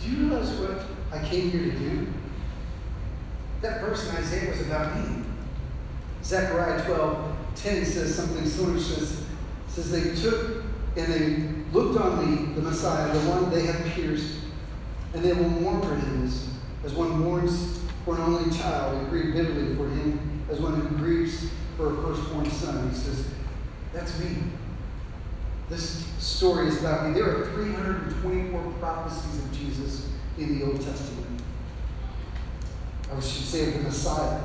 Do you realize what I came here to do? That verse in Isaiah was about me. Zechariah 12 10 says something similar. says, says they took and they looked on me, the Messiah, the one they had pierced, and they will mourn for him as, as one mourns for an only child and grieve bitterly for him as one who grieves for a firstborn son. He says, That's me. This story is about me. There are 324 prophecies of Jesus in the Old Testament. I should say of the Messiah.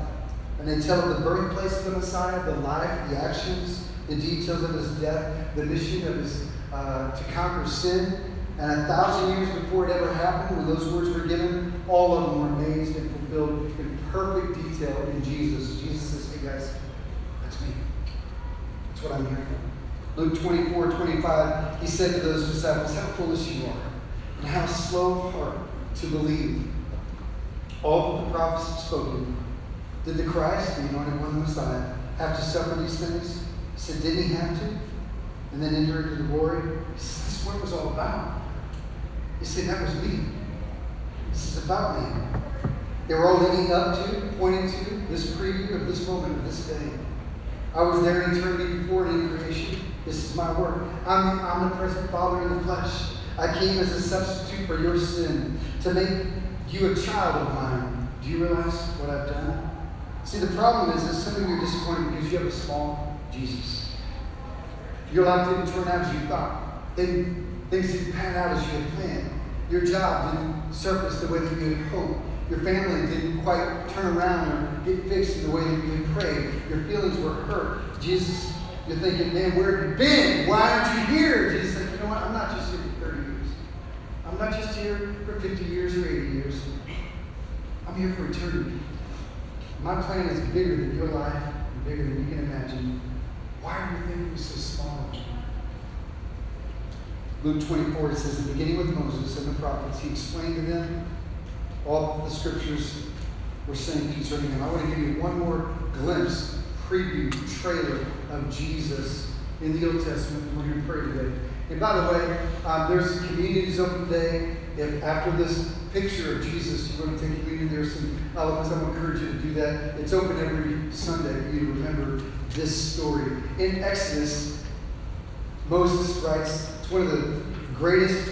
And they tell of the birthplace of the Messiah, the life, the actions, the details of his death, the mission of his uh, to conquer sin. And a thousand years before it ever happened, when those words were given, all of them were amazed and fulfilled in perfect detail in Jesus. Jesus says, Hey guys, that's me. That's what I'm here for. Luke 24, 25, he said to those disciples, How foolish you are, and how slow of heart to believe all that the prophets have spoken. Did the Christ, the anointed one, the Messiah, have to suffer these things? He said, Didn't he have to? And then enter into the glory? He said, This is what it was all about. He said, That was me. This is about me. They were all leading up to, pointing to this preview of this moment, of this day. I was there in eternity before in creation. This is my work. I'm the omnipresent Father in the flesh. I came as a substitute for your sin to make you a child of mine. Do you realize what I've done? See, the problem is that some of you are disappointed because you have a small Jesus. Your life didn't turn out as you thought. Then things didn't pan out as you had planned. Your job didn't surface the way that you had hoped. Your family didn't quite turn around or get fixed in the way that you had prayed. Your feelings were hurt. Jesus, you're thinking, man, where have you been? Why aren't you here? Jesus said, you know what? I'm not just here for 30 years. I'm not just here for 50 years or 80 years. I'm here for eternity. My plan is bigger than your life and bigger than you can imagine. Why are you thinking so small? Luke 24, it says, in the beginning with Moses and the prophets, he explained to them all the scriptures were saying concerning him. I want to give you one more glimpse, preview, trailer of Jesus in the Old Testament. We're going to pray today. And by the way, um, there's communities open today. If after this picture of Jesus, you want to take communion, there's some elements. I would encourage you to do that. It's open every Sunday you remember this story. In Exodus, Moses writes, it's one of the greatest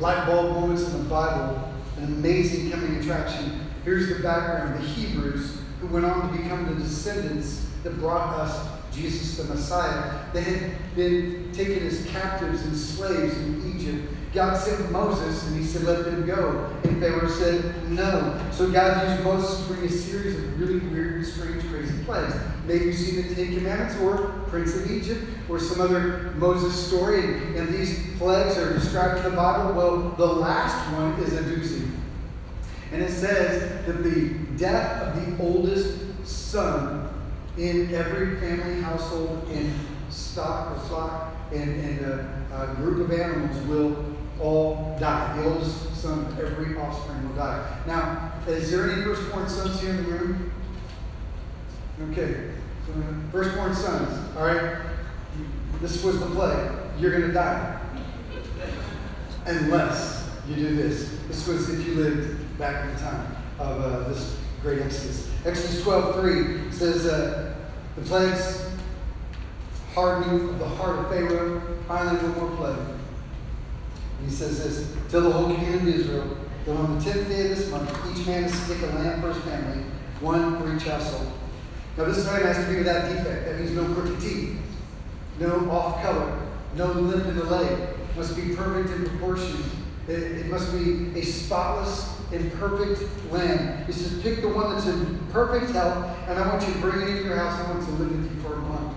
light bulb moments in the Bible, an amazing coming attraction. Here's the background the Hebrews, who went on to become the descendants that brought us Jesus the Messiah. They had been taken as captives and slaves in Egypt. God sent Moses and he said, Let them go. And Pharaoh said, No. So God used Moses to bring a series of really weird, strange, crazy plagues. Maybe you've seen the Ten Commandments or Prince of Egypt or some other Moses story, and, and these plagues are described in the Bible. Well, the last one is a doozy. And it says that the death of the oldest son in every family household in stock or flock and, and a, a, group of animals will all die. The oldest son of every offspring will die. Now, is there any firstborn sons here in the room? Okay. Firstborn sons, all right? This was the plague. You're going to die. Unless you do this. This was if you lived back in the time of uh, this great Exodus. Exodus 12 3 says, uh, The plagues hardening of the heart of Pharaoh, finally, one more plague. And he says this Tell the whole community of Israel that on the tenth day of this month, each man is to take a lamb for his family, one for each household. Now, this lamb has to be without defect. That means no crooked teeth, no off color, no limp in the leg. Must be perfect in proportion. It, it must be a spotless and perfect lamb. He says, pick the one that's in perfect health, and I want you to bring it into your house. I want to live with you for a month.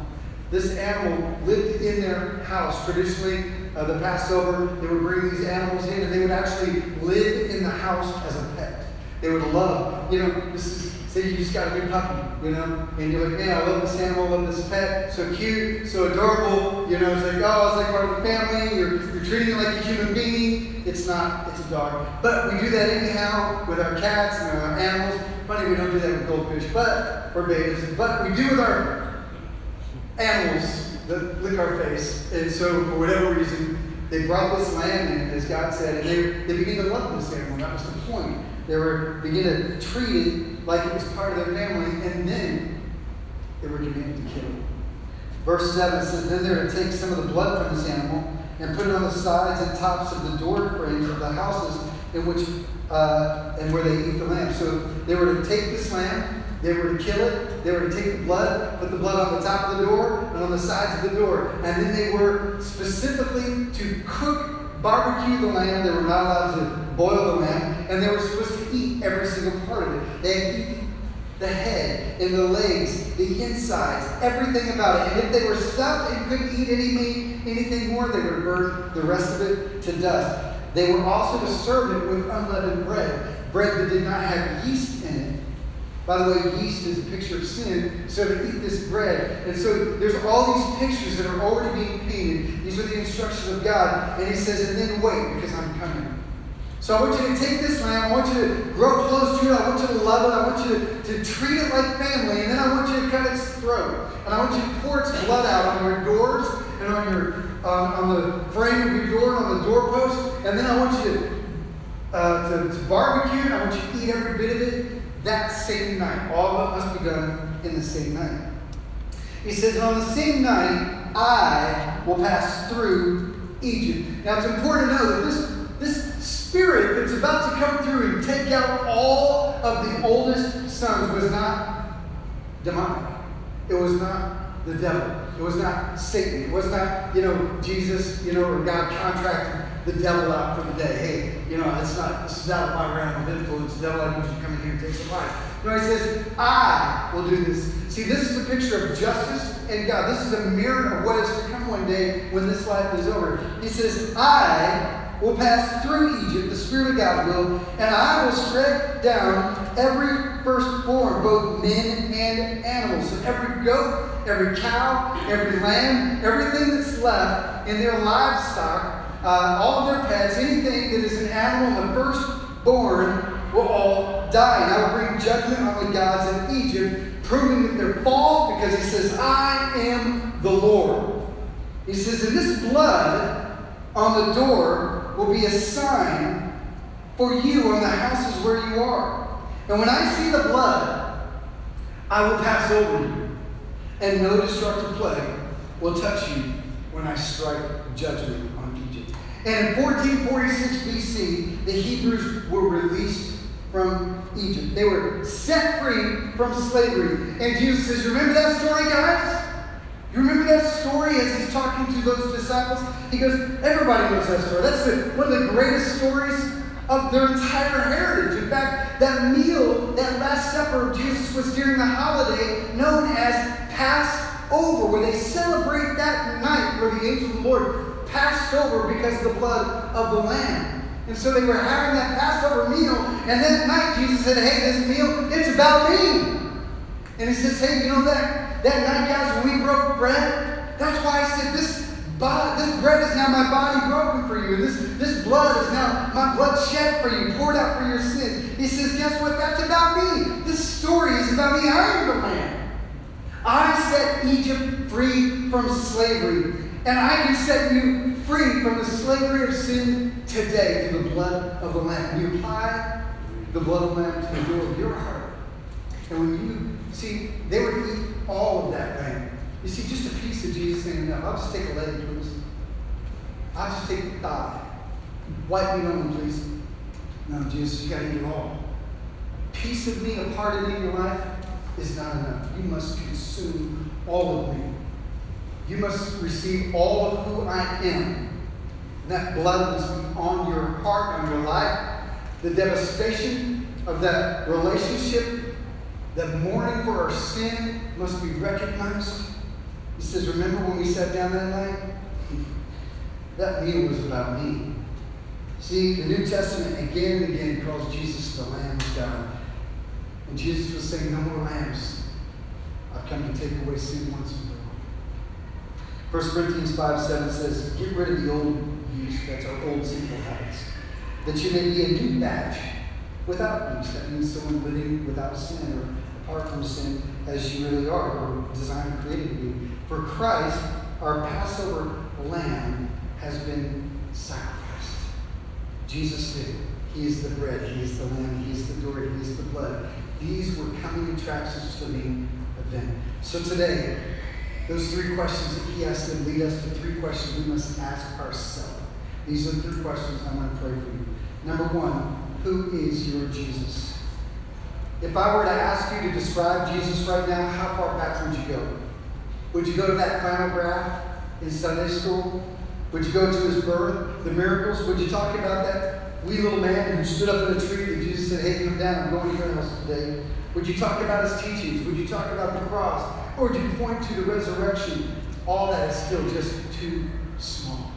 This animal lived in their house. Traditionally, uh, the Passover, they would bring these animals in, and they would actually live in the house as a pet. They would love, you know, this is say you just got a new puppy, you know, and you're like, man, I love this animal, I love this pet, so cute, so adorable, you know, it's like, oh, it's like part of the family, you're, you're treating it like a human being. It's not, it's a dog. But we do that anyhow with our cats and our animals. funny we don't do that with goldfish, but or bettas, but we do with our animals that lick our face. And so for whatever reason, they brought this land in, as God said, and they, they began to love this animal. That was the point. They were beginning to treat it like it was part of their family, and then they were commanded to kill it. Verse 7 says, Then they were to take some of the blood from this animal and put it on the sides and tops of the door frames of the houses in which uh, and where they eat the lamb. So they were to take this lamb, they were to kill it, they were to take the blood, put the blood on the top of the door and on the sides of the door, and then they were specifically to cook, barbecue the lamb. They were not allowed to boil the lamb, and they were supposed to eat every single part of it. They had to eat the head and the legs, the insides, everything about it. And if they were stuffed and couldn't eat any meat, anything more, they would burn the rest of it to dust. They were also to serve it with unleavened bread, bread that did not have yeast in it. By the way, yeast is a picture of sin, so to eat this bread. And so there's all these pictures that are already being painted. These are the instructions of God. And he says, and then wait, because I'm coming. So I want you to take this lamb, I want you to grow close to it, I want you to love it, I want you to, to treat it like family, and then I want you to cut its throat. And I want you to pour its blood out on your doors and on your um, on the frame of your door and on the doorpost. And then I want you to, uh, to, to barbecue it, I want you to eat every bit of it that same night. All of it must be done in the same night. He says, on the same night, I will pass through Egypt. Now it's important to know that this, this spirit that's about to come through and take out all of the oldest sons was not demonic. It was not the devil. It was not Satan. It was not, you know, Jesus, you know, or God contracted the devil out for the day. Hey, you know, it's not, this is out of my realm of influence. The devil, I need you to come in here and take some life. No, he says, I will do this. See, this is a picture of justice and God. This is a mirror of what is to come one day when this life is over. He says, I will pass through Egypt, the Spirit of God will, and I will strike down every firstborn, both men and animals. So every goat, every cow, every lamb, everything that's left in their livestock, uh, all of their pets, anything that is an animal, in the firstborn, will all die. And I will bring judgment on the gods of Egypt, proving that they're false, because he says, I am the Lord. He says, and this blood on the door will be a sign for you on the houses where you are. And when I see the blood, I will pass over you, and no destructive plague will touch you when I strike judgment. And in 1446 BC, the Hebrews were released from Egypt. They were set free from slavery. And Jesus says, Remember that story, guys? You remember that story as he's talking to those disciples? He goes, Everybody knows that story. That's the, one of the greatest stories of their entire heritage. In fact, that meal, that Last Supper of Jesus was during the holiday known as Passover, where they celebrate that night where the angel of the Lord passed over because of the blood of the Lamb. And so they were having that Passover meal, and that night Jesus said, Hey, this meal, it's about me. And he says, Hey, you know that, that night, guys, when we broke bread, that's why I said this Body, this bread is now my body broken for you, and this, this blood is now my blood shed for you, poured out for your sins. He says, Guess what? That's about me. This story is about me. I am the man. I set Egypt free from slavery, and I can set you free from the slavery of sin today through the blood of the Lamb. You apply the blood of the Lamb to the door of your heart. And when you see, they would eat all of that lamb. You see, just a piece of Jesus saying, enough. I'll just take a leg, please. I'll just take the thigh. Wipe me on, please. No, Jesus, you got to eat it all. Piece of me, a part of me in your life, is not enough. You must consume all of me. You must receive all of who I am. That blood must be on your heart, on your life. The devastation of that relationship, that mourning for our sin must be recognized. He says, Remember when we sat down that night? That meal was about me. See, the New Testament again and again calls Jesus the Lamb of God. And Jesus was saying, No more lambs. I've come to take away sin once and for all. 1 Corinthians 5 7 says, Get rid of the old use, that's our old sinful habits, that you may be a new batch, without use. That means someone living without sin or apart from sin as you really are, or designed and created to be. For Christ, our Passover lamb, has been sacrificed. Jesus did. He is the bread, He is the lamb, He is the door, He is the blood. These were coming attractions to the event. So today, those three questions that he asked them lead us to three questions we must ask ourselves. These are the three questions I'm going to pray for you. Number one, who is your Jesus? If I were to ask you to describe Jesus right now, how far back would you go? Would you go to that flannelgraph in Sunday school? Would you go to his birth, the miracles? Would you talk about that wee little man who stood up in a tree that Jesus said, Hey, come down, I'm going to your house today? Would you talk about his teachings? Would you talk about the cross? Or do you point to the resurrection? All that is still just too small.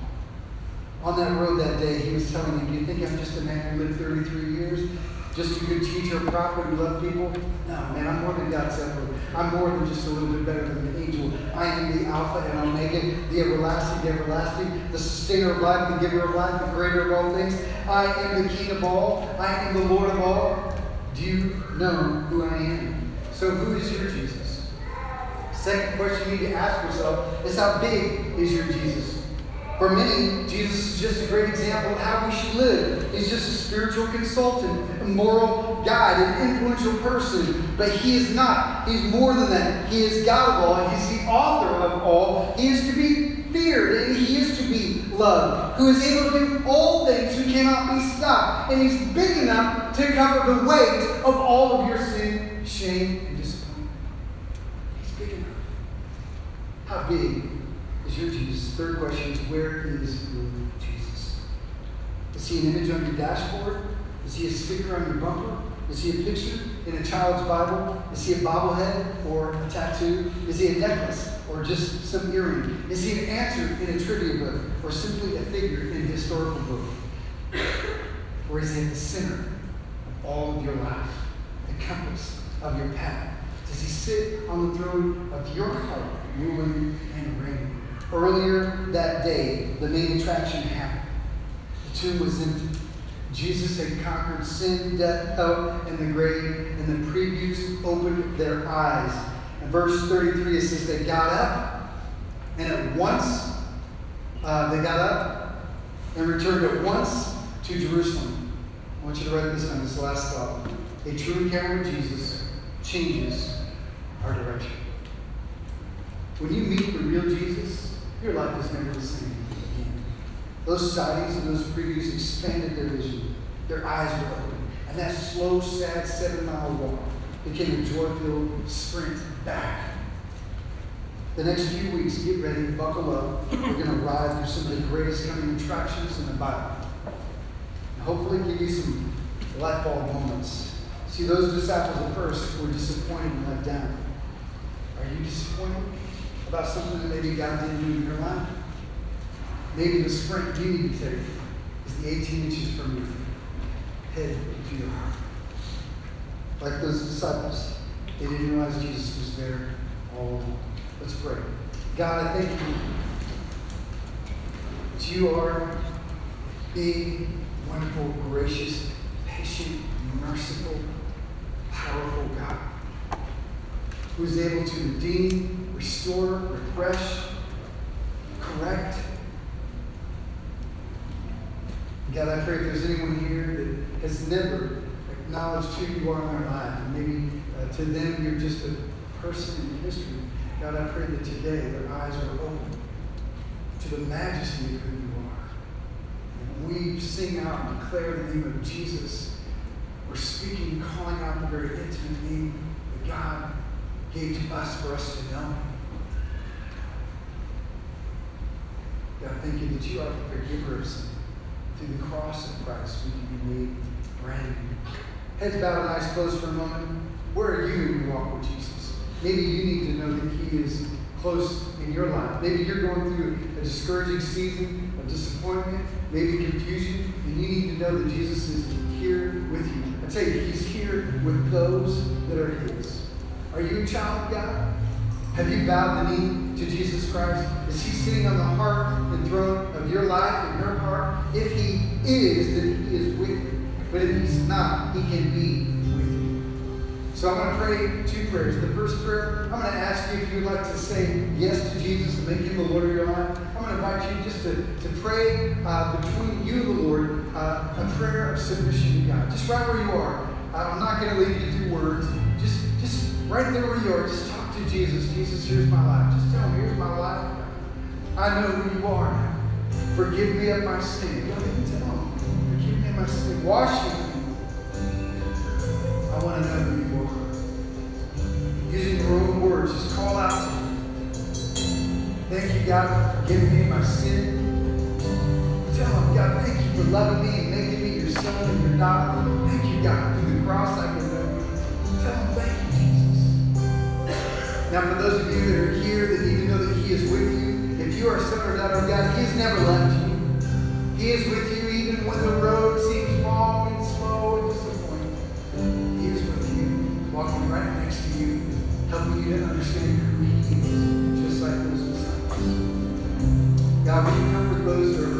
On that road that day, he was telling me, Do you think I'm just a man who lived 33 years? Just a good teacher, a prophet who loved people? No, man, I'm more than God's shepherd. I'm more than just a little bit better than an angel. I am the Alpha and Omega, the everlasting, the everlasting, the sustainer of life, the giver of life, the creator of all things. I am the King of all. I am the Lord of all. Do you know who I am? So, who is your Jesus? Second question you need to ask yourself is how big is your Jesus? For many, Jesus is just a great example of how we should live. He's just a spiritual consultant, a moral guide, an influential person. But he is not. He's more than that. He is God of all. He's the author of all. He is to be feared and he is to be loved, who is able to do all things, who cannot be stopped. And he's big enough to cover the weight of all of your sin, shame, and disappointment. He's big enough. How big is your Jesus? Third question is where is your Jesus? Is he an image on your dashboard? Is he a sticker on your bumper? Is he a picture in a child's Bible? Is he a bobblehead or a tattoo? Is he a necklace or just some earring? Is he an answer in a trivia book or simply a figure in a historical book? Or is he at the center of all of your life, the compass of your path? Does he sit on the throne of your heart, and? Earlier that day, the main attraction happened. The tomb was empty. Jesus had conquered sin, death, hell, and the grave, and the previews opened their eyes. In verse 33, it says they got up, and at once uh, they got up and returned at once to Jerusalem. I want you to write this down, this last thought. A true encounter with Jesus changes our direction. When you meet the real Jesus, your life is never the same again. Those sightings and those previews expanded their vision. Their eyes were open. And that slow, sad seven mile walk became a joy filled sprint back. The next few weeks, get ready, buckle up. We're going to ride through some of the greatest coming attractions in the Bible. And hopefully, give you some light bulb moments. See, those disciples at first were disappointed and let down. Are you disappointed? About something that maybe God didn't do in your life. Maybe the sprint you need to take is the 18 inches from your head to your heart. Like those disciples, they didn't realize Jesus was there all along. Let's pray. God, I thank you that you are big, wonderful, gracious, patient, merciful, powerful God who is able to redeem, restore, refresh, correct. God, I pray if there's anyone here that has never acknowledged who you are in their life, and maybe uh, to them you're just a person in history, God, I pray that today their eyes are open to the majesty of who you are. And we sing out and declare the name of Jesus. We're speaking, calling out the very intimate name that God gave to us for us to know. God, thank you that you are the forgiver of sin. Through the cross of Christ, we can be made brand new. Heads bowed and eyes closed for a moment. Where are you in your walk with Jesus? Maybe you need to know that He is close in your life. Maybe you're going through a discouraging season of disappointment, maybe confusion, and you need to know that Jesus is here with you. I tell you, He's here with those that are His. Are you a child of God? Have you bowed the knee to Jesus Christ? Is He sitting on the heart and throne of your life and your heart? If He is, then He is with you. But if he's not, he can be with you. So I'm going to pray two prayers. The first prayer, I'm going to ask you if you'd like to say yes to Jesus and make him the Lord of your life. I'm going to invite you just to, to pray uh, between you and the Lord uh, a prayer of submission to God. Just right where you are. I'm not going to leave you through words. Just, just right there where you are. Just Jesus. Jesus, here's my life. Just tell him, here's my life. I know who you are. Forgive me of my sin. And tell him. Forgive me of my sin. Wash me. I want to know who you are. Using your own words, just call out to him. Thank you, God, for forgiving me of my sin. Tell him, God, thank you for loving me and making me your son and your daughter. Thank you, God, through the cross I Now, for those of you that are here that need to know that He is with you, if you are a son or daughter of God, He has never left you. He is with you even when the road seems long and slow and disappointing. He is with you, walking right next to you, helping you to understand who He is, just like those disciples. God, will you comfort those that are